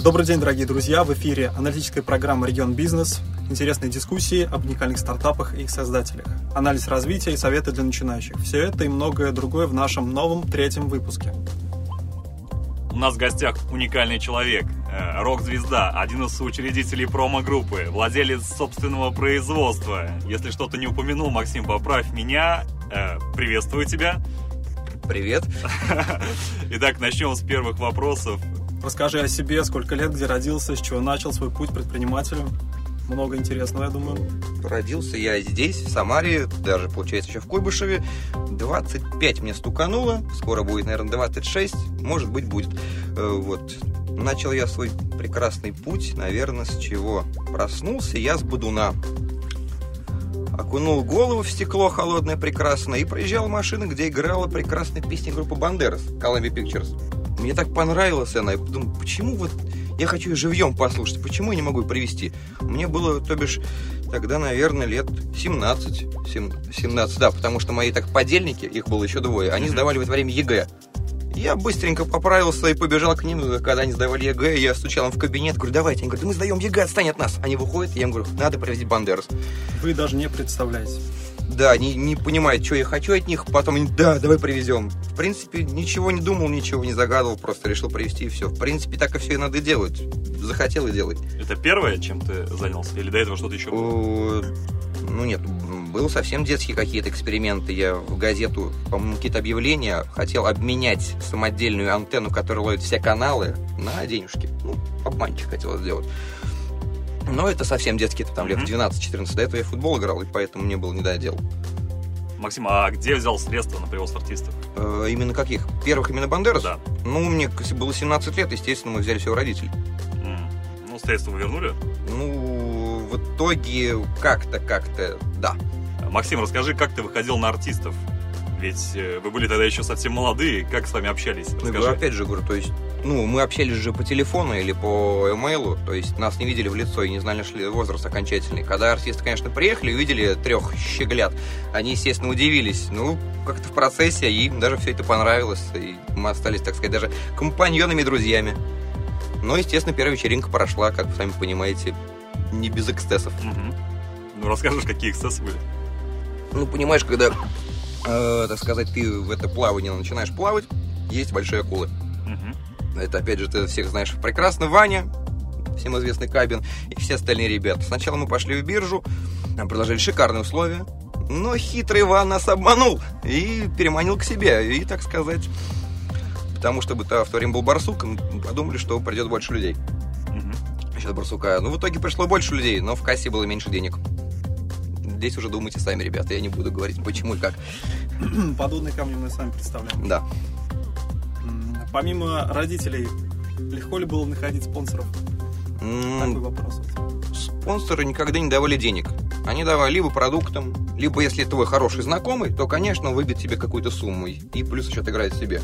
Добрый день, дорогие друзья! В эфире аналитическая программа «Регион Бизнес». Интересные дискуссии об уникальных стартапах и их создателях. Анализ развития и советы для начинающих. Все это и многое другое в нашем новом третьем выпуске. У нас в гостях уникальный человек, э, рок-звезда, один из учредителей промо-группы, владелец собственного производства. Если что-то не упомянул, Максим, поправь меня. Э, приветствую тебя. Привет. Итак, начнем с первых вопросов. Расскажи о себе, сколько лет, где родился, с чего начал свой путь предпринимателем. Много интересного, я думаю. Родился я здесь, в Самаре, даже, получается, еще в Куйбышеве. 25 мне стукануло, скоро будет, наверное, 26, может быть, будет. Э, вот. Начал я свой прекрасный путь, наверное, с чего? Проснулся я с Будуна. Окунул голову в стекло холодное прекрасное и проезжал машины, где играла прекрасная песня группы Банд'Эрос, Columbia Pictures. Мне так понравилась она. Я подумал, почему вот я хочу ее живьем послушать, почему я не могу ее привести? Мне было, то бишь, тогда, наверное, лет 17. 17, да, потому что мои так подельники, их было еще двое, они сдавали в это время ЕГЭ. Я быстренько поправился и побежал к ним, когда они сдавали ЕГЭ, я стучал им в кабинет, говорю, давайте. Они говорят, мы сдаем ЕГЭ, отстань от нас. Они выходят, я им говорю, надо привезти Банд'Эрос. Вы даже не представляете да, не, не понимает, что я хочу от них, потом, да, давай привезем. В принципе, ничего не думал, ничего не загадывал, просто решил привезти и все. В принципе, так и все и надо делать. Захотел и делай. Это первое, чем ты занялся? Или до этого что-то еще было? Ну нет, было совсем детские какие-то эксперименты. Я в газету, по-моему, какие-то объявления хотел обменять самодельную антенну, которая ловит все каналы, на денежки. Ну, обманчик хотел сделать. Но это совсем детский, там лет mm-hmm. 12-14. До этого я в футбол играл, и поэтому мне было не до дел. Максим, а где взял средства на привоз артистов? Э, именно каких? Первых именно Бандерас? Да. Ну, мне было 17 лет, естественно, мы взяли все у родителей. Mm. Ну, средства вы вернули? Ну, в итоге как-то, как-то, да. Максим, расскажи, как ты выходил на артистов? Ведь э, вы были тогда еще совсем молодые, как с вами общались? Ну, Расскажи. Ну, опять же, говорю, то есть, ну, мы общались же по телефону или по имейлу, то есть нас не видели в лицо и не знали шли возраст окончательный. Когда артисты, конечно, приехали, увидели трех щеглят, они, естественно, удивились. Ну, как-то в процессе им даже все это понравилось, и мы остались, так сказать, даже компаньонами и друзьями. Но, естественно, первая вечеринка прошла, как вы сами понимаете, не без эксцессов. Угу. Ну, расскажешь, какие эксцессы были? Ну, понимаешь, когда э, так сказать, ты в это плавание начинаешь плавать, есть большие акулы. Угу. Это, опять же, ты всех знаешь прекрасно. Ваня, всем известный Кабин, и все остальные ребята. Сначала мы пошли в биржу, нам предложили шикарные условия, но хитрый Иван нас обманул и переманил к себе. И, так сказать, потому что в то время был барсук, мы подумали, что придет больше людей. Угу. Сейчас барсука. Ну, в итоге пришло больше людей, но в кассе было меньше денег здесь уже думайте сами, ребята. Я не буду говорить, почему и как. Подобные камни мы сами представляем. Да. Помимо родителей, легко ли было находить спонсоров? Такой вопрос. Спонсоры никогда не давали денег. Они давали либо продуктом, либо если твой хороший знакомый, то, конечно, он выбьет тебе какую-то сумму и плюс еще отыграет себе.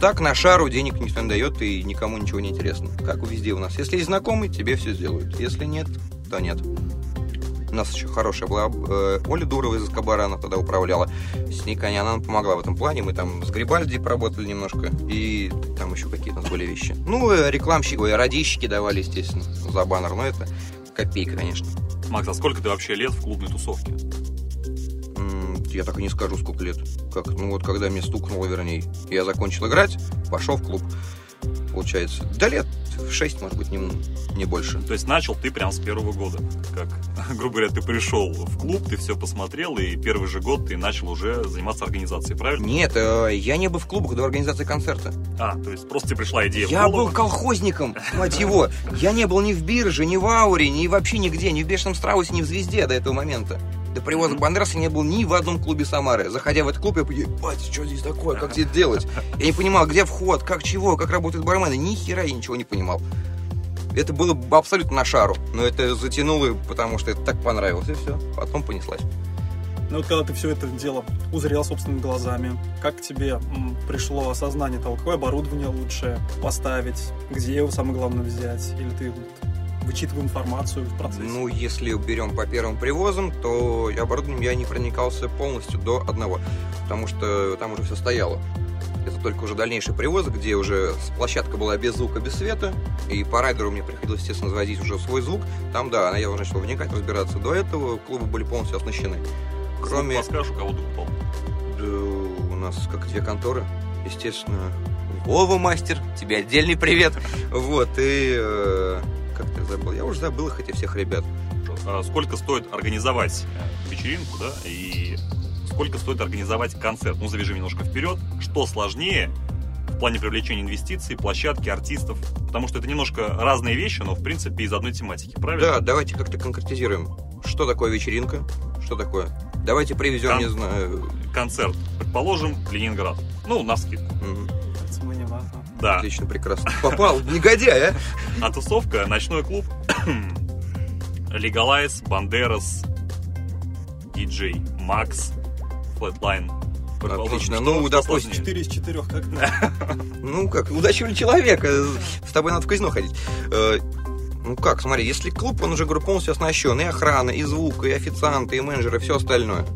Так на шару денег никто не дает и никому ничего не интересно. Как везде у нас. Если есть знакомый, тебе все сделают. Если нет, то нет. У нас еще хорошая была э, Оля Дурова из Эскобара, она тогда управляла. С ней, конечно, она нам помогла в этом плане. Мы там с Грибальди поработали немножко. И там еще какие-то у нас были вещи. Ну, э, рекламщики, ой, радищики давали, естественно, за баннер. Но это копейка, конечно. Макс, а сколько ты вообще лет в клубной тусовке? Я так и не скажу, сколько лет. Как, ну вот, когда мне стукнуло, вернее, я закончил играть, пошел в клуб, получается. Да лет 6, может быть, не, не больше. То есть начал ты прям с первого года. Как, грубо говоря, ты пришел в клуб, ты все посмотрел, и первый же год ты начал уже заниматься организацией, правильно? Нет, э, я не был в клубах до организации концерта. А, то есть просто тебе пришла идея Я был колхозником, мать его. Я не был ни в бирже, ни в ауре, ни вообще нигде, ни в Бешеном страусе, ни в звезде до этого момента. До привоза Бандераса не был ни в одном клубе Самары. Заходя в этот клуб, я понимаю, батя, что здесь такое, как здесь делать? Я не понимал, где вход, как чего, как работают бармены. Ни хера я ничего не понимал. Это было абсолютно на шару, но это затянуло, потому что это так понравилось, и все. Потом понеслась. Ну вот когда ты все это дело узрел собственными глазами, как тебе пришло осознание того, какое оборудование лучше поставить, где его самое главное взять, или ты вычитывал информацию в процессе? Ну, если берем по первым привозам, то оборудованием я не проникался полностью до одного, потому что там уже все стояло. Это только уже дальнейший привоз, где уже площадка была без звука, без света. И по райдеру мне приходилось, естественно, заводить уже свой звук. Там, да, я уже начал вникать, разбираться. До этого клубы были полностью оснащены. Кроме... Подскажешь, у кого ты купал? Да, у нас как две конторы. Естественно, Вова мастер, тебе отдельный привет. Вот, и... Забыл? Я уже забыл их, эти всех ребят. А сколько стоит организовать вечеринку, да, и сколько стоит организовать концерт? Ну, завяжем немножко вперед. Что сложнее в плане привлечения инвестиций, площадки, артистов? Потому что это немножко разные вещи, но, в принципе, из одной тематики, правильно? Да, давайте как-то конкретизируем. Что такое вечеринка? Что такое? Давайте привезем, Кон... не знаю... Концерт. Предположим, Ленинград. Ну, на скидку. Угу. Да. Отлично, прекрасно. Попал, негодяй, а? А тусовка, ночной клуб, Легалайз, Бандерас, Диджей, Макс, Флэтлайн. Отлично. Ну, допустим... 4 из 4, как Ну, как, удачливый человек. Э, с тобой надо в казино ходить. Э, ну как, смотри, если клуб, он уже, говорю, полностью оснащен, и охрана, и звук, и официанты, и менеджеры, и все остальное.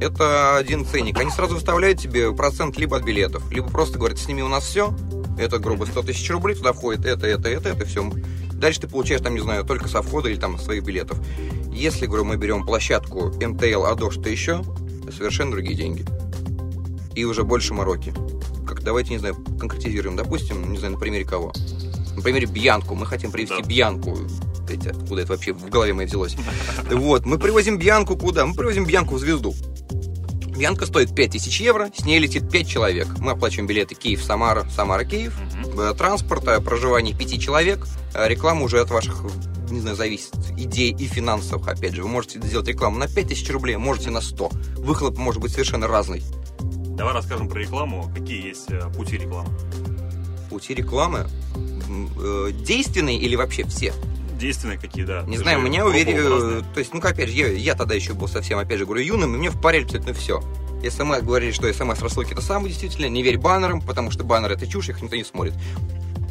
Это один ценник. Они сразу выставляют тебе процент либо от билетов, либо просто говорят, сними у нас все, это, грубо, 100 тысяч рублей, туда входит это, это, это, это, все. Дальше ты получаешь, там, не знаю, только со входа или там своих билетов. Если, говорю, мы берем площадку МТЛ, АДО, что еще, совершенно другие деньги. И уже больше мороки. Как, давайте, не знаю, конкретизируем. Допустим, не знаю, на примере кого. На примере Бьянку. Мы хотим привезти да. Бьянку. Откуда это вообще в голове моей взялось? Вот, мы привозим Бьянку куда? Мы привозим Бьянку в звезду. Янка стоит 5000 евро, с ней летит 5 человек. Мы оплачиваем билеты Киев-Самара, Самара-Киев, угу. транспорт, проживание 5 человек. Э, реклама уже от ваших, не знаю, зависит идей и финансов. Опять же, вы можете сделать рекламу на 5000 рублей, можете на 100. Выхлоп может быть совершенно разный. Давай расскажем про рекламу. Какие есть пути рекламы? Пути рекламы? Действенные или вообще все? Действенные какие, да. Не знаю, меня уверили... То есть, ну, опять же, я, я тогда еще был совсем, опять же, говорю, юным, и мне впарили абсолютно все. СМС говорили, что СМС-рассылки это самое действительно, не верь баннерам, потому что баннеры это чушь, их никто не смотрит.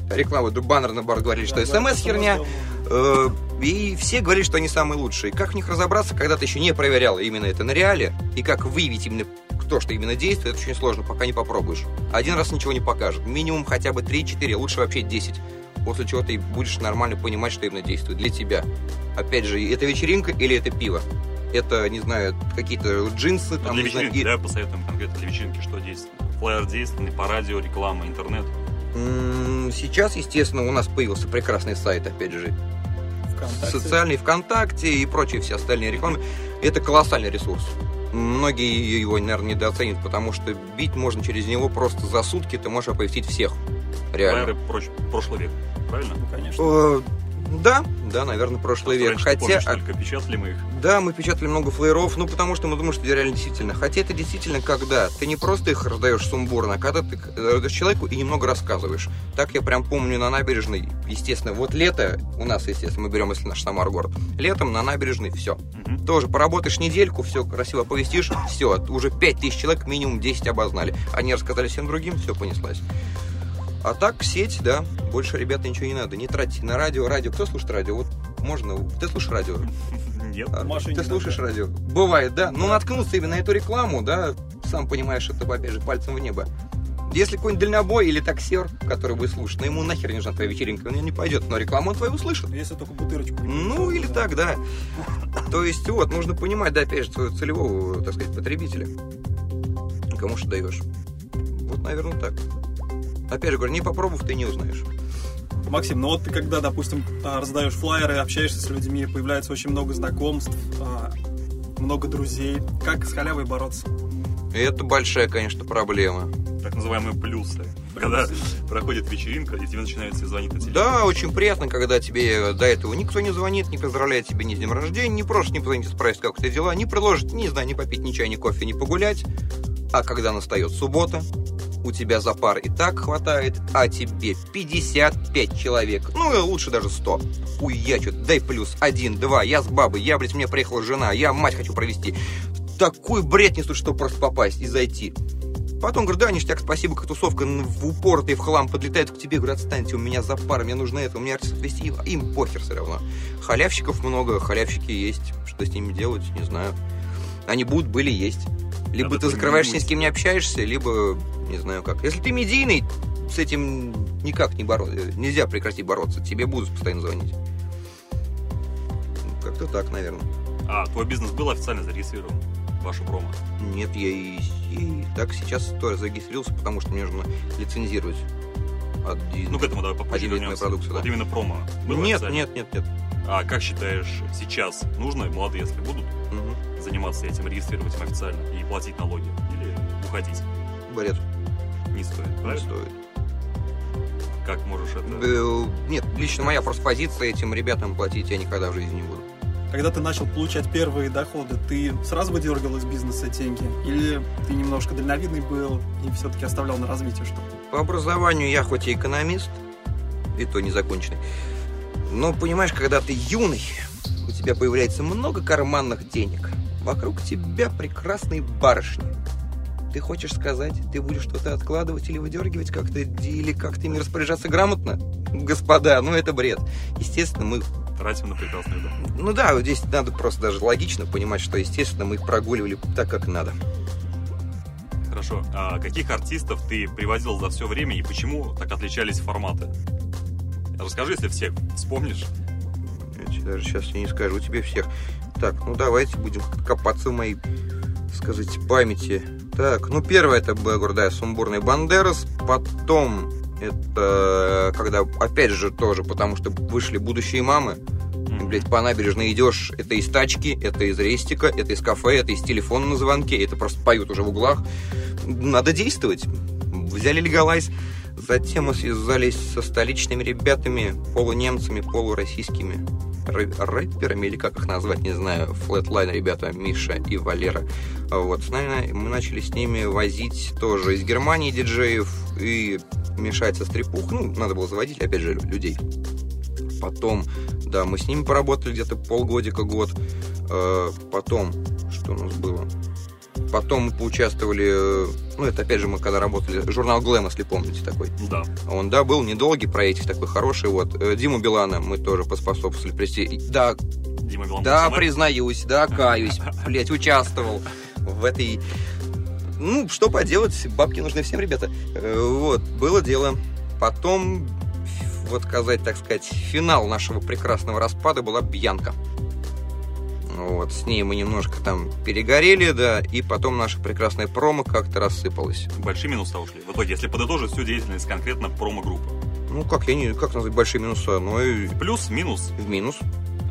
Реклама, баннер на бар говорили, что СМС херня. Э, и все говорили, что они самые лучшие. Как в них разобраться, когда ты еще не проверял именно это на реале, и как выявить именно то, что именно действует, это очень сложно, пока не попробуешь. Один раз ничего не покажет. Минимум хотя бы 3-4, лучше вообще 10 после чего ты будешь нормально понимать, что именно действует для тебя. Опять же, это вечеринка или это пиво? Это, не знаю, какие-то джинсы. Ну, там, для вечеринки, знаю, и... да, посоветуем конкретно для вечеринки, что действует. Флайер действенный, по радио, реклама, интернет. Сейчас, естественно, у нас появился прекрасный сайт, опять же, ВКонтакте. социальный ВКонтакте и прочие все остальные рекламы. Это колоссальный ресурс. Многие его, наверное, недооценят, потому что бить можно через него просто за сутки, ты можешь оповестить всех. Реально. Флайеры прошлый век правильно? Ну, конечно. Э, да, да, наверное, прошлый век. Хотя, помнишь, только печатали мы их. Да, мы печатали много флееров, ну потому что мы думаем, что это реально действительно. Хотя это действительно когда ты не просто их раздаешь сумбурно, а когда ты раздаешь человеку и немного рассказываешь. Так я прям помню на набережной, естественно, вот лето у нас, естественно, мы берем, если наш Самар город, летом на набережной все. Угу. Тоже поработаешь недельку, все красиво повестишь, все, уже 5000 человек, минимум 10 обознали. Они рассказали всем другим, все понеслась. А так, сеть, да, больше, ребята, ничего не надо. Не тратьте на радио. Радио, кто слушает радио? Вот можно. Ты слушаешь радио? Нет, а, Ты слушаешь надо. радио? Бывает, да. Но ну, наткнулся именно на эту рекламу, да, сам понимаешь, это, опять же, пальцем в небо. Если какой-нибудь дальнобой или таксер, который будет слушать, ну ему нахер не нужна твоя вечеринка, он не пойдет, но рекламу он твою услышит. Если только бутырочку. Ну, или так, да. То есть, вот, нужно понимать, да, опять же, своего целевого, так сказать, потребителя. Кому что даешь. Вот, наверное, так. Опять же говорю, не попробовав, ты не узнаешь. Максим, ну вот ты когда, допустим, а, раздаешь флайеры, общаешься с людьми, появляется очень много знакомств, а, много друзей. Как с халявой бороться? Это большая, конечно, проблема. Так называемые плюсы. Когда проходит вечеринка, и тебе начинают все звонить на телефон. Да, очень приятно, когда тебе до этого никто не звонит, не поздравляет тебя ни с днем рождения, не просто не позвонить спросить, как у тебя дела, не предложит, не знаю, не попить ни чай, ни кофе, не погулять. А когда настает суббота, у тебя за пар и так хватает, а тебе 55 человек, ну и лучше даже 100. Уячут, дай плюс, один, два, я с бабой, я, блядь, мне приехала жена, я мать хочу провести. Такой бред несут, что просто попасть и зайти. Потом говорю, да, ништяк, спасибо, как тусовка в упор, ты в хлам подлетает к тебе, говорят, отстаньте, у меня за пар, мне нужно это, у меня артист вести, им похер все равно. Халявщиков много, халявщики есть, что с ними делать, не знаю. Они будут, были, есть. Либо ты закрываешься, ни с кем не общаешься, либо Не знаю как. Если ты медийный, с этим никак не бороться. Нельзя прекратить бороться. Тебе будут постоянно звонить. Как-то так, наверное. А, твой бизнес был официально зарегистрирован? Вашу промо? Нет, я и, и так сейчас тоже зарегистрировался, потому что мне нужно лицензировать. Один, ну, к этому давай попозже вернемся. продукцию, да. Вот именно промо. Нет, нет, нет, нет. А как считаешь, сейчас нужно, молодые, если будут, угу. Заниматься этим, регистрировать им официально и платить налоги? Или уходить? Бред. Не стоит, правильно? Не стоит. Как можешь это... Нет, лично моя просто позиция, этим ребятам платить я никогда в жизни не буду. Когда ты начал получать первые доходы, ты сразу выдергивал из бизнеса деньги? Или ты немножко дальновидный был и все-таки оставлял на развитие что-то? По образованию я хоть и экономист, и то незаконченный, но понимаешь, когда ты юный, у тебя появляется много карманных денег. Вокруг тебя прекрасные барышни. Ты хочешь сказать, ты будешь что-то откладывать или выдергивать как-то, или как-то ими распоряжаться грамотно? Господа, ну это бред. Естественно, мы тратим на прекрасную еду. Ну да, здесь надо просто даже логично понимать, что, естественно, мы их прогуливали так, как надо. Хорошо. А каких артистов ты привозил за все время и почему так отличались форматы? Расскажи, если всех вспомнишь. Я даже сейчас я не скажу тебе всех. Так, ну давайте будем копаться в моей, сказать, памяти. Так, ну первое это был, да, Сумбурный Бандерас. Потом это когда, опять же, тоже, потому что вышли будущие мамы. Блять, по набережной идешь, это из тачки, это из рестика, это из кафе, это из телефона на звонке, это просто поют уже в углах. Надо действовать. Взяли легалайз. Затем мы связались со столичными ребятами, полунемцами, полуроссийскими рэперами, или как их назвать, не знаю, Flatline ребята, Миша и Валера. Вот, с нами мы начали с ними возить тоже из Германии диджеев и мешать со стрипух. Ну, надо было заводить, опять же, людей. Потом, да, мы с ними поработали где-то полгодика, год. Э, потом, что у нас было? Потом мы поучаствовали, э, ну, это опять же мы когда работали, журнал Глэм, если помните такой. Да. Он, да, был недолгий проект, такой хороший, вот. Э, Диму Билана мы тоже поспособствовали прийти. Да, Дима Билан да, признаюсь, да, каюсь, блять, участвовал в этой... Ну, что поделать, бабки нужны всем, ребята. Э, вот, было дело. Потом, вот сказать, так сказать, финал нашего прекрасного распада была Бьянка. Вот, с ней мы немножко там перегорели, да, и потом наша прекрасная промо как-то рассыпалась. Большие минуса ушли. В итоге, если подытожить всю деятельность конкретно промо-группы. Ну, как я не, как назвать большие минуса? Ну, и... Плюс, минус? В минус.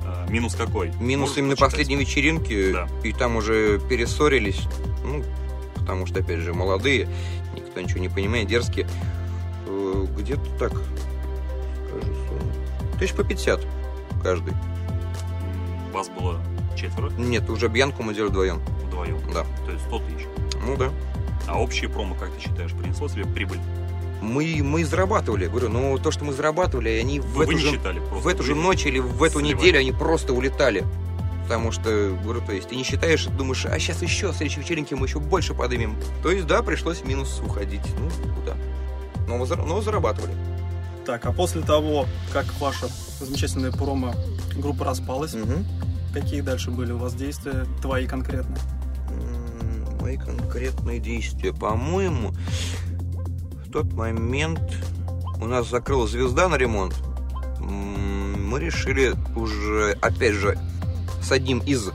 А, минус какой? Минус Можешь именно последней вечеринки, да. и там уже перессорились, ну, потому что, опять же, молодые, никто ничего не понимает, дерзкие. Э, где-то так, скажу, тысяч по 50 каждый. Вас было Четверо? Нет, уже Бьянку мы делали вдвоем. Вдвоем? Да. То есть 100 тысяч? Ну да. А общие промо, как ты считаешь, принесло себе прибыль? Мы, мы зарабатывали, говорю, но то, что мы зарабатывали, они в вы эту, же, считали, в эту же ночь или в эту сливали. неделю они просто улетали. Потому что, говорю, то есть ты не считаешь, думаешь, а сейчас еще, в следующей вечеринке мы еще больше поднимем. То есть, да, пришлось в минус уходить. Ну, куда? Но, но зарабатывали. Так, а после того, как ваша замечательная промо группа распалась, угу. Какие дальше были у вас действия, твои конкретно? Мои конкретные действия, по-моему, в тот момент у нас закрылась звезда на ремонт. Мы решили уже, опять же, с одним из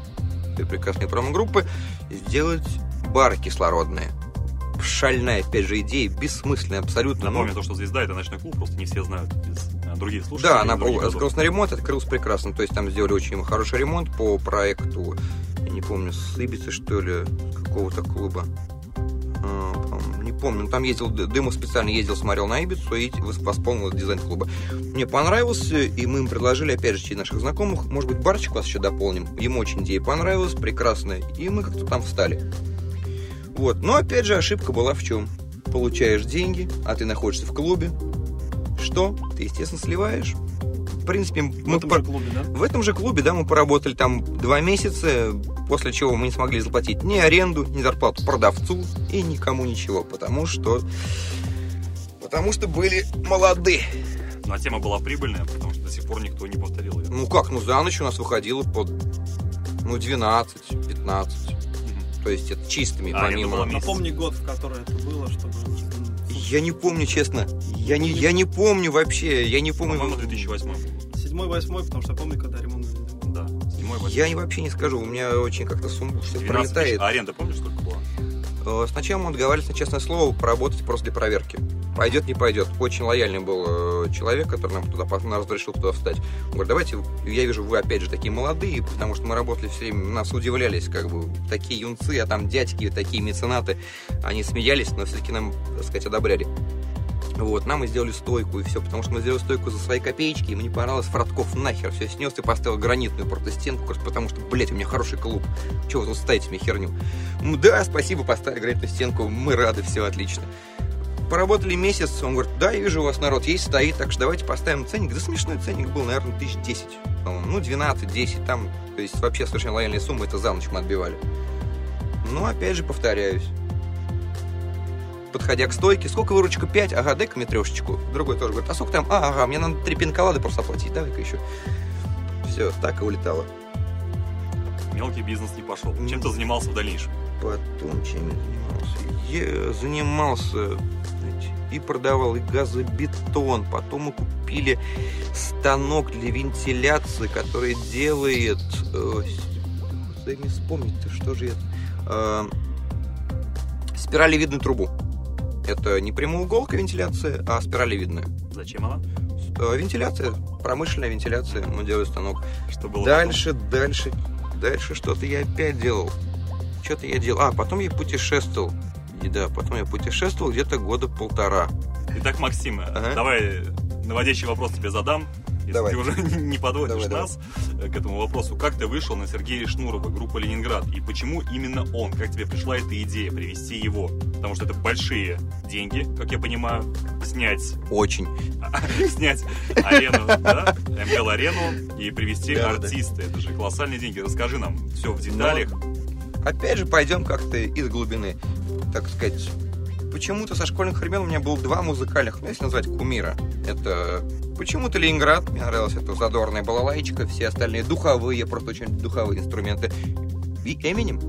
прекрасной промо-группы сделать бары кислородные шальная, опять же, идея, бессмысленная абсолютно. Напомню, то, что «Звезда» — это ночной клуб, просто не все знают из других слушателей. Да, она открылась на ремонт, открылся прекрасно. То есть там сделали очень хороший ремонт по проекту, я не помню, с Ибицы, что ли, какого-то клуба. А, не помню, там ездил, Дымов специально ездил, смотрел на Ибицу и восполнил дизайн клуба. Мне понравился, и мы им предложили, опять же, через наших знакомых, может быть, барчик вас еще дополним. Ему очень идея понравилась, прекрасная, и мы как-то там встали. Вот. Но опять же ошибка была в чем? Получаешь деньги, а ты находишься в клубе. Что? Ты, естественно, сливаешь. В принципе, в мы этом по... же клубе, да? В этом же клубе, да, мы поработали там два месяца, после чего мы не смогли заплатить ни аренду, ни зарплату продавцу и никому ничего, потому что... Потому что были молоды. Ну, а тема была прибыльная, потому что до сих пор никто не повторил ее. Ну как, ну за ночь у нас выходило под ну, 12-15. То есть это чистыми, а, помимо... Напомни год, в который это было, чтобы Я не помню, честно. Я не, я не помню вообще. Я не помню. По-моему, 2008. Седьмой, восьмой, потому что я помню, когда ремонт Да, седьмой, восьмой. Я не- вообще не скажу. У меня очень как-то сумбур все 12 тысяч. пролетает. А аренда, помнишь, сколько была? Э, Сначала мы договаривались на честное слово поработать просто для проверки. Пойдет, не пойдет. Очень лояльный был э, человек, который нам туда потом разрешил туда встать. Он говорит, давайте, я вижу, вы опять же такие молодые, потому что мы работали все время, нас удивлялись, как бы, такие юнцы, а там дядьки, такие меценаты. Они смеялись, но все-таки нам, так сказать, одобряли. Вот, нам и сделали стойку, и все, потому что мы сделали стойку за свои копеечки, и мне понравилось, Фродков нахер все снес и поставил гранитную просто стенку, просто потому что, блядь, у меня хороший клуб. Чего вы тут ставите мне херню? Ну да, спасибо, поставили гранитную стенку, мы рады, все отлично. Поработали месяц, он говорит, да, я вижу, у вас народ есть, стоит, так что давайте поставим ценник. Да смешной ценник был, наверное, тысяч десять, ну 12, 10, там, то есть вообще совершенно лояльные суммы, это за ночь мы отбивали. Ну, опять же, повторяюсь. Подходя к стойке, сколько выручка? 5, ага, дай-ка мне трешечку. Другой тоже говорит, а сколько там? А, ага, мне надо три пинколады просто оплатить, давай-ка еще. Все, так и улетало. Мелкий бизнес не пошел. Чем ты занимался в дальнейшем? Потом чем я занимался? Я занимался знаете, и продавал и газобетон. Потом мы купили станок для вентиляции, который делает... э, дай мне вспомнить-то, что же это? Э, спиралевидную трубу. Это не прямоуголка вентиляция, а спиралевидная. Зачем она? Э, Вентиляция, промышленная вентиляция, мы делаем станок. Что было Дальше, дальше, дальше что-то я опять делал. Что-то я делал. А, потом я путешествовал. И да, потом я путешествовал где-то года полтора. потом? Итак, Максим, Ага. давай наводящий вопрос тебе задам. Если Давай. ты уже не подводишь Давай, давай. нас э, к этому вопросу. Как ты вышел на Сергея Шнурова, группа «Ленинград»? И почему именно он? Как тебе пришла эта идея привести его? Потому что это большие деньги, как я понимаю, снять Очень. снять арену, да, МГЛ-арену и привести Да, да. артиста. Это же колоссальные деньги. Расскажи нам все в деталях. Опять же, пойдем как-то из глубины. Так сказать, почему-то со школьных времен у меня было два музыкальных, ну, если назвать кумира. Это почему-то Ленинград, мне нравилась эта задорная балалайчика, все остальные духовые, просто очень духовые инструменты. И Эминем.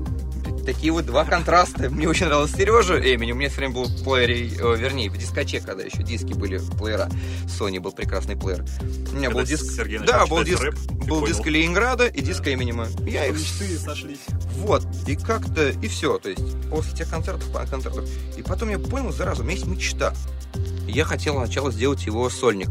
Такие вот два контраста. Мне очень нравился Сережа Эминем. У меня все время был в плеере, э, вернее, в дискоче, когда еще диски были плеера. Sony был прекрасный плеер. У меня Когда был диск... Сергей Да, был диск, рэп, был понял. диск Ленинграда и диск Эминема. Я их Мечты сошлись. вот, и как-то, и все, то есть после тех концертов, концертов. И потом я понял, зараза, у меня есть мечта. Я хотел сначала сделать его сольник.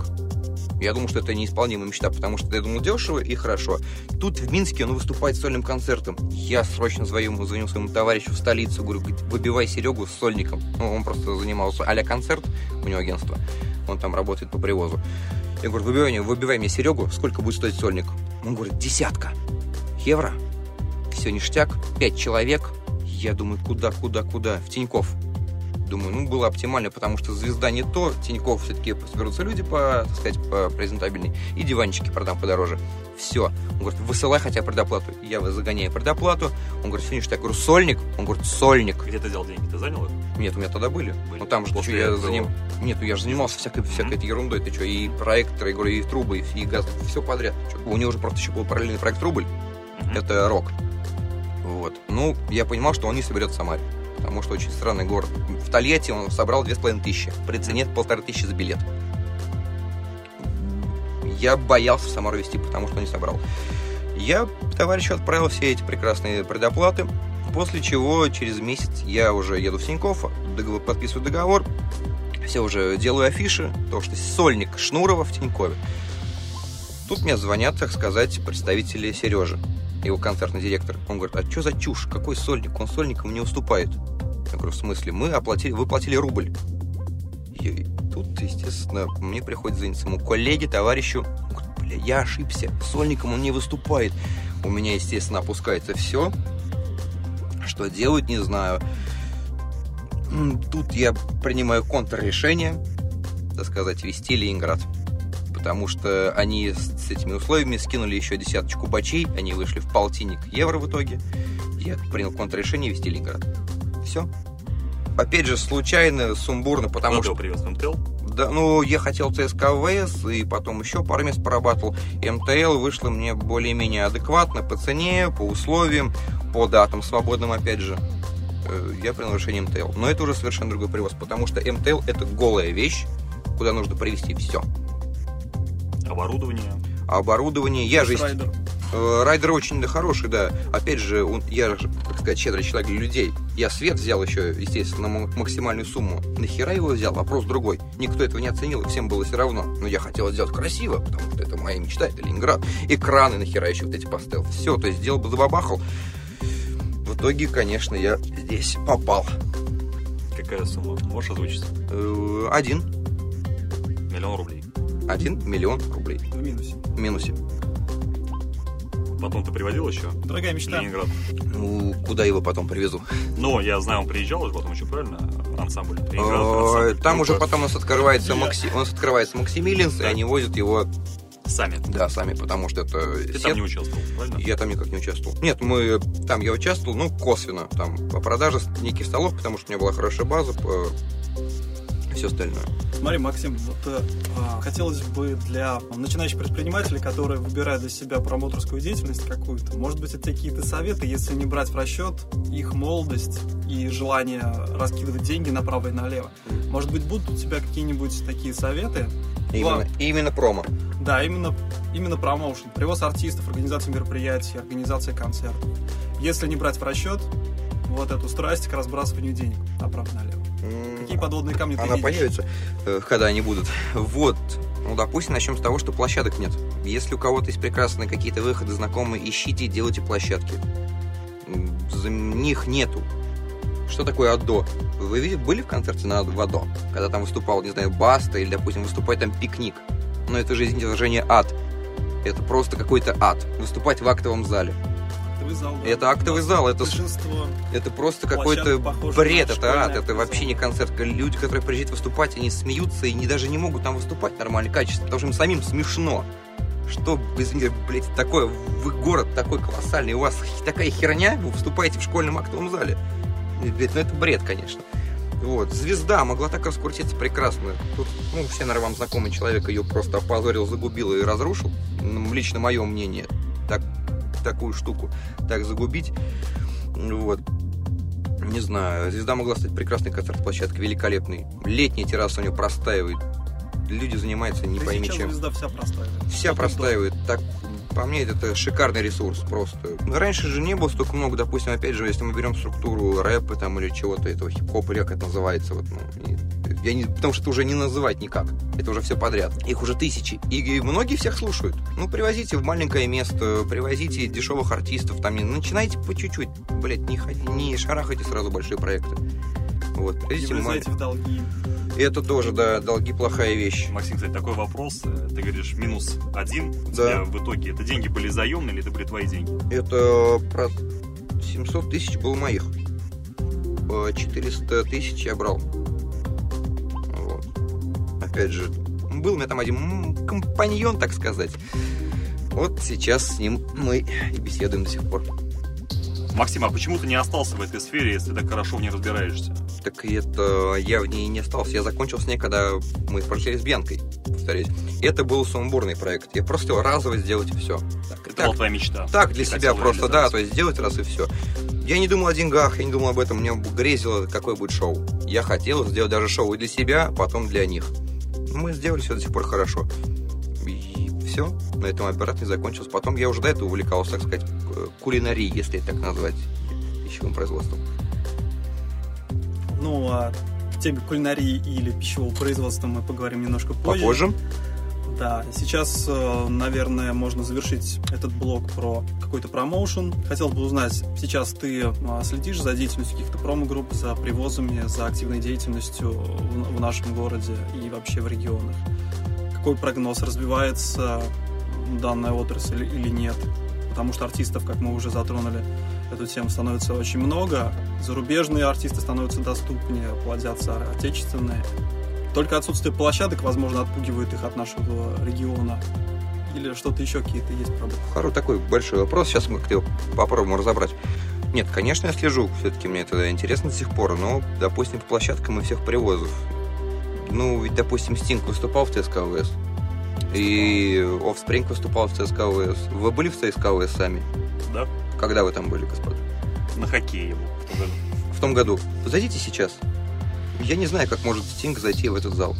Я думал, что это неисполнимая мечта, потому что я думал дешево и хорошо. Тут в Минске он выступает сольным концертом. Я срочно звоню, звоню своему товарищу в столицу, говорю, «Г- выбивай Серегу с сольником. Ну, он просто занимался а концерт, у него агентство. Он там работает по привозу. Я говорю, выбивай, выбивай мне Серегу, сколько будет стоить сольник? Он говорит, десятка евро. Все ништяк, пять человек. Я думаю, куда, куда, куда? В Тиньков. Думаю, ну, было оптимально, потому что звезда не то, Тиньков все-таки соберутся люди по, так сказать, по презентабельней, и диванчики продам подороже. Все. Он говорит, высылай хотя предоплату. Я загоняю предоплату. Он говорит, ништяк. Я говорю, сольник? Он говорит, сольник. Где ты взял деньги? Ты занял их? Нет, у меня тогда были. Были. Ну там же что, я этого- за ним. Нет, ну я же занимался всякой, всякой этой ерундой. Ты что, и проекторы, я говорю, и трубы, и, и газ, все подряд. Чё, У него уже просто еще был параллельный проект рубль. Мгм. Это рок. Вот. Ну, я понимал, что он не соберет в Самаре. Потому что очень странный город. В Тольятти он собрал две с половиной тысячи. При цене полторы тысячи за билет. Я боялся в Самару везти, потому что не собрал. Я товарищу отправил все эти прекрасные предоплаты. После чего через месяц я уже еду в договор- подписываю договор, все уже делаю афиши, то что сольник Шнурова в Тинькове. Тут мне звонят, так сказать, представители Сережи, его концертный директор. Он говорит, а что за чушь? Какой сольник? Он сольникам не уступает. Я говорю, в смысле? Мы оплатили, вы платили рубль. И тут, естественно, мне приходится звонить своему коллеге, товарищу. Он говорит, бля, я ошибся, сольником он не выступает. У меня, естественно, опускается все. Что делать, не знаю. Тут я принимаю контррешение, так сказать, вести Ленинград. Потому что они с этими условиями скинули еще десяточку бачей, они вышли в полтинник евро в итоге. Я принял контррешение вести Ленинград. Все. Опять же, случайно, сумбурно, потому ты что... привез? МТЛ? Да, ну, я хотел ЦСКА ВС, и потом еще пару мест поработал. МТЛ вышло мне более-менее адекватно по цене, по условиям, по датам свободным, опять же. э, я при нарушении МТЛ. Но это уже совершенно другой привоз, потому что МТЛ это голая вещь, куда нужно привезти все. Оборудование. Оборудование. Я же... Райдер. Э, Райдер очень хороший, да. Опять же, он- я, так сказать, щедрый человек для людей. Я свет взял еще, естественно, максимальную сумму. Нахера его взял? Вопрос другой. Никто этого не оценил, и всем было все равно. Но я хотел сделать красиво, потому что это моя мечта, это Ленинград. Экраны нахера еще вот эти поставил. Все, то есть сделал бы забабахал. В итоге, конечно, я здесь попал. Какая сумма? Можешь озвучить? Э, Один. Миллион рублей. Один миллион рублей. В минусе. В минусе. Потом ты приводил еще Дорогая мечта. Ленинград. Ну, куда его потом привезу? Но я знаю, он приезжал, и потом еще правильно ансамбль. Ленинград. Там уже потом у нас открывается, Макси... у нас открывается Максимилианс, и они возят его, Сами. да, сами, потому что это... Ты сет- там не участвовал, правильно? Я там никак не участвовал. Нет, мы там я участвовал, ну, косвенно, там, по продаже неких столов, потому что у меня была хорошая база, и все остальное. Смотри, Максим, вот э, а, хотелось бы для начинающих предпринимателей, которые выбирают для себя промоутерскую деятельность какую-то, может быть, это какие-то советы, если не брать в расчет их молодость и желание раскидывать деньги направо и налево. Может быть, будут у тебя какие-нибудь такие советы? Именно, Ладно. именно промо. Да, именно, именно промоушен, привоз артистов, организация мероприятий, организация концертов. Если не брать в расчет вот эту страсть к разбрасыванию денег направо и налево. Какие подводные камни Она видишь? появится, э, когда они будут. Вот. Ну, допустим, начнем с того, что площадок нет. Если у кого-то есть прекрасные какие-то выходы, знакомые, ищите и делайте площадки. За них нету. Что такое АДО? Вы были в концерте на АДО? Когда там выступал, не знаю, Баста или, допустим, выступает там Пикник. Но это же, извините, выражение ад. Это просто какой-то ад. Выступать в актовом зале. Актовый зал, да. Это актовый зал, это Это просто какой-то бред, это ад, это вообще зал. не концерт. Люди, которые приезжают выступать, они смеются и не, даже не могут там выступать нормально, качественно, потому что им самим смешно. Что, извините, блядь, такое, вы город такой колоссальный, у вас такая херня, вы выступаете в школьном актовом зале. Блядь, ну это бред, конечно. Вот, звезда могла так раскрутиться прекрасно. Тут, ну, все, наверное, вам знакомый человек ее просто опозорил, загубил и разрушил. Лично мое мнение, так, такую штуку так загубить. Вот. Не знаю, звезда могла стать прекрасной концерт-площадкой, великолепной. Летняя терраса у нее простаивает. Люди занимаются не Да пойми чем. звезда вся простаивает. Вся простаивает. Так, по мне, это шикарный ресурс просто. Раньше же не было столько много, допустим, опять же, если мы берем структуру рэпа там или чего-то этого, хип-хоп, или как это называется, вот, ну, я не, потому что это уже не называть никак. Это уже все подряд. Их уже тысячи. И, многие всех слушают. Ну, привозите в маленькое место, привозите дешевых артистов, там, не, начинайте по чуть-чуть. Блять, не, не шарахайте сразу большие проекты. Вот, Не привозите влезайте маленькие. в долги. Это тоже, да, долги плохая вещь. Максим, кстати, такой вопрос. Э, Ты говоришь, минус один у Да. тебя в итоге. Это деньги были заемные или это были твои деньги? Это про 700 тысяч было моих. Э, 400 тысяч я брал. Вот. Опять же, был у меня там один компаньон, так сказать. Вот сейчас с ним мы и беседуем до сих пор. Максим, а почему ты не остался в этой сфере, если так хорошо в ней разбираешься? Так и это я в ней не остался. Я закончил с ней, когда мы прошли с Бьянкой, повторюсь. Это был сумбурный проект. Я просто хотел разово сделать и все. Так, Это так, была твоя мечта. Так, для себя просто, да, то есть сделать раз и все. Я не думал о деньгах, я не думал об этом, мне грезило, какое будет шоу. Я хотел сделать даже шоу и для себя, а потом для них. Мы сделали все до сих пор хорошо. И все, на этом оператор не закончился. Потом я уже до этого увлекался, так сказать, э, кулинарией, если так назвать, пищевым производством. Ну, а в теме кулинарии или пищевого производства мы поговорим немножко позже. Попозже. Да, сейчас, э, наверное, можно завершить этот блок про какой-то промоушен. Хотел бы узнать, сейчас ты э, следишь за деятельностью каких-то промо-групп, за привозами, за активной деятельностью в в нашем городе и вообще в регионах? Какой прогноз, развивается данная отрасль или нет? Потому что артистов, как мы уже затронули, эту тему становится очень много. Зарубежные артисты становятся доступнее, плодятся отечественные. Только отсутствие площадок, возможно, отпугивает их от нашего региона. Или что-то еще какие-то есть проблемы. Хороший такой большой вопрос. Сейчас мы его попробуем разобрать. Нет, конечно, я слежу. Все-таки мне это интересно до сих пор. Но, допустим, по площадкам и всех привозов. Ну, ведь, допустим, Стинг выступал в ЦСКА ВС. И Offspring выступал в ЦСКА ВС. Вы были в ЦСКА ВС сами? Да? Когда вы там были, господа? На хоккее в том году. в том году. Зайдите сейчас. Я не знаю, как может Стинг зайти в этот зал.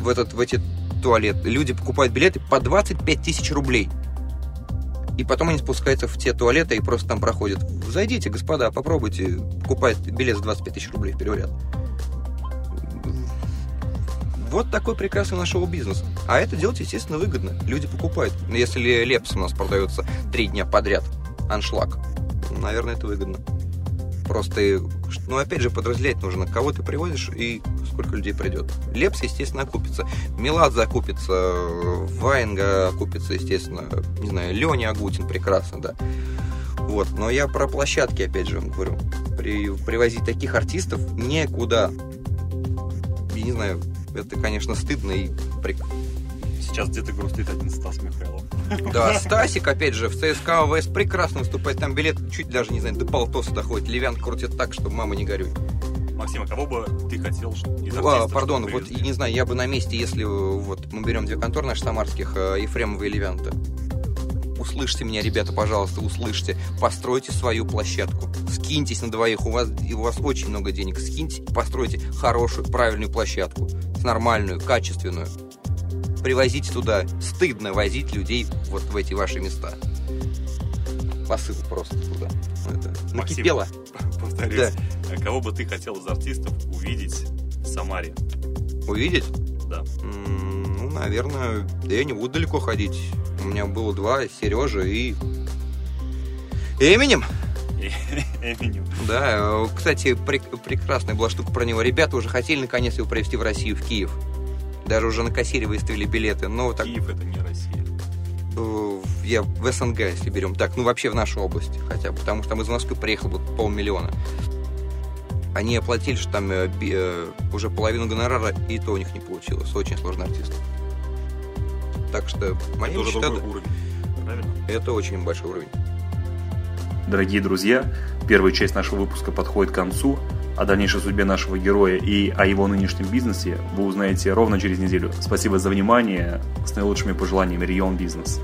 В, этот, в эти туалеты. Люди покупают билеты по 25 тысяч рублей. И потом они спускаются в те туалеты и просто там проходят. Зайдите, господа, попробуйте покупать билет за 25 тысяч рублей в первый ряд. Вот такой прекрасный наш шоу-бизнес. А это делать, естественно, выгодно. Люди покупают. Если Лепс у нас продается три дня подряд, аншлаг, наверное, это выгодно. Просто, ну, опять же, подразделять нужно, кого ты приводишь и сколько людей придет. Лепс, естественно, окупится. Меладзе окупится, Ваенга окупится, естественно, не знаю, Леня Агутин прекрасно, да. Вот, но я про площадки, опять же, говорю. При, привозить таких артистов некуда. Я не знаю, это, конечно, стыдно и Сейчас где-то грустит один Стас Михайлов. Да, Стасик, опять же, в ЦСКА ОВС прекрасно выступает. Там билет чуть даже, не знаю, до полтоса доходит. Левян крутит так, что мама не горюй. Максим, а кого бы ты хотел из артистов, а, Пардон, вот, не знаю, я бы на месте, если вот мы берем две конторы наших самарских, э, Ефремова и Левянта. Услышьте меня, ребята, пожалуйста, услышьте. Постройте свою площадку. Скиньтесь на двоих, у вас, у вас очень много денег. Скиньте, постройте хорошую, правильную площадку. Нормальную, качественную привозите туда. Стыдно возить людей вот в эти ваши места. Посыл просто туда. Это накипело. Повторюсь. Да. А кого бы ты хотел из артистов увидеть в Самаре? Увидеть? Да. Ну, наверное, да я не буду далеко ходить. У меня было два, Сережа и... Эминем. Эминем. Да, кстати, прекрасная была штука про него. Ребята уже хотели наконец его привезти в Россию, в Киев. Даже уже на кассире выставили билеты. Но так... Киев это не Россия. Э, я в СНГ, если берем так. Ну, вообще в нашу область хотя бы. Потому что там из Москвы приехал вот полмиллиона. Они оплатили, что там э, э, уже половину гонорара, и то у них не получилось. Очень сложный артист. Так что, мои это уже другой уровень. Правильно? Это очень большой уровень. Дорогие друзья, первая часть нашего выпуска подходит к концу. О дальнейшей судьбе нашего героя и о его нынешнем бизнесе вы узнаете ровно через неделю. Спасибо за внимание. С наилучшими пожеланиями Рион Бизнес.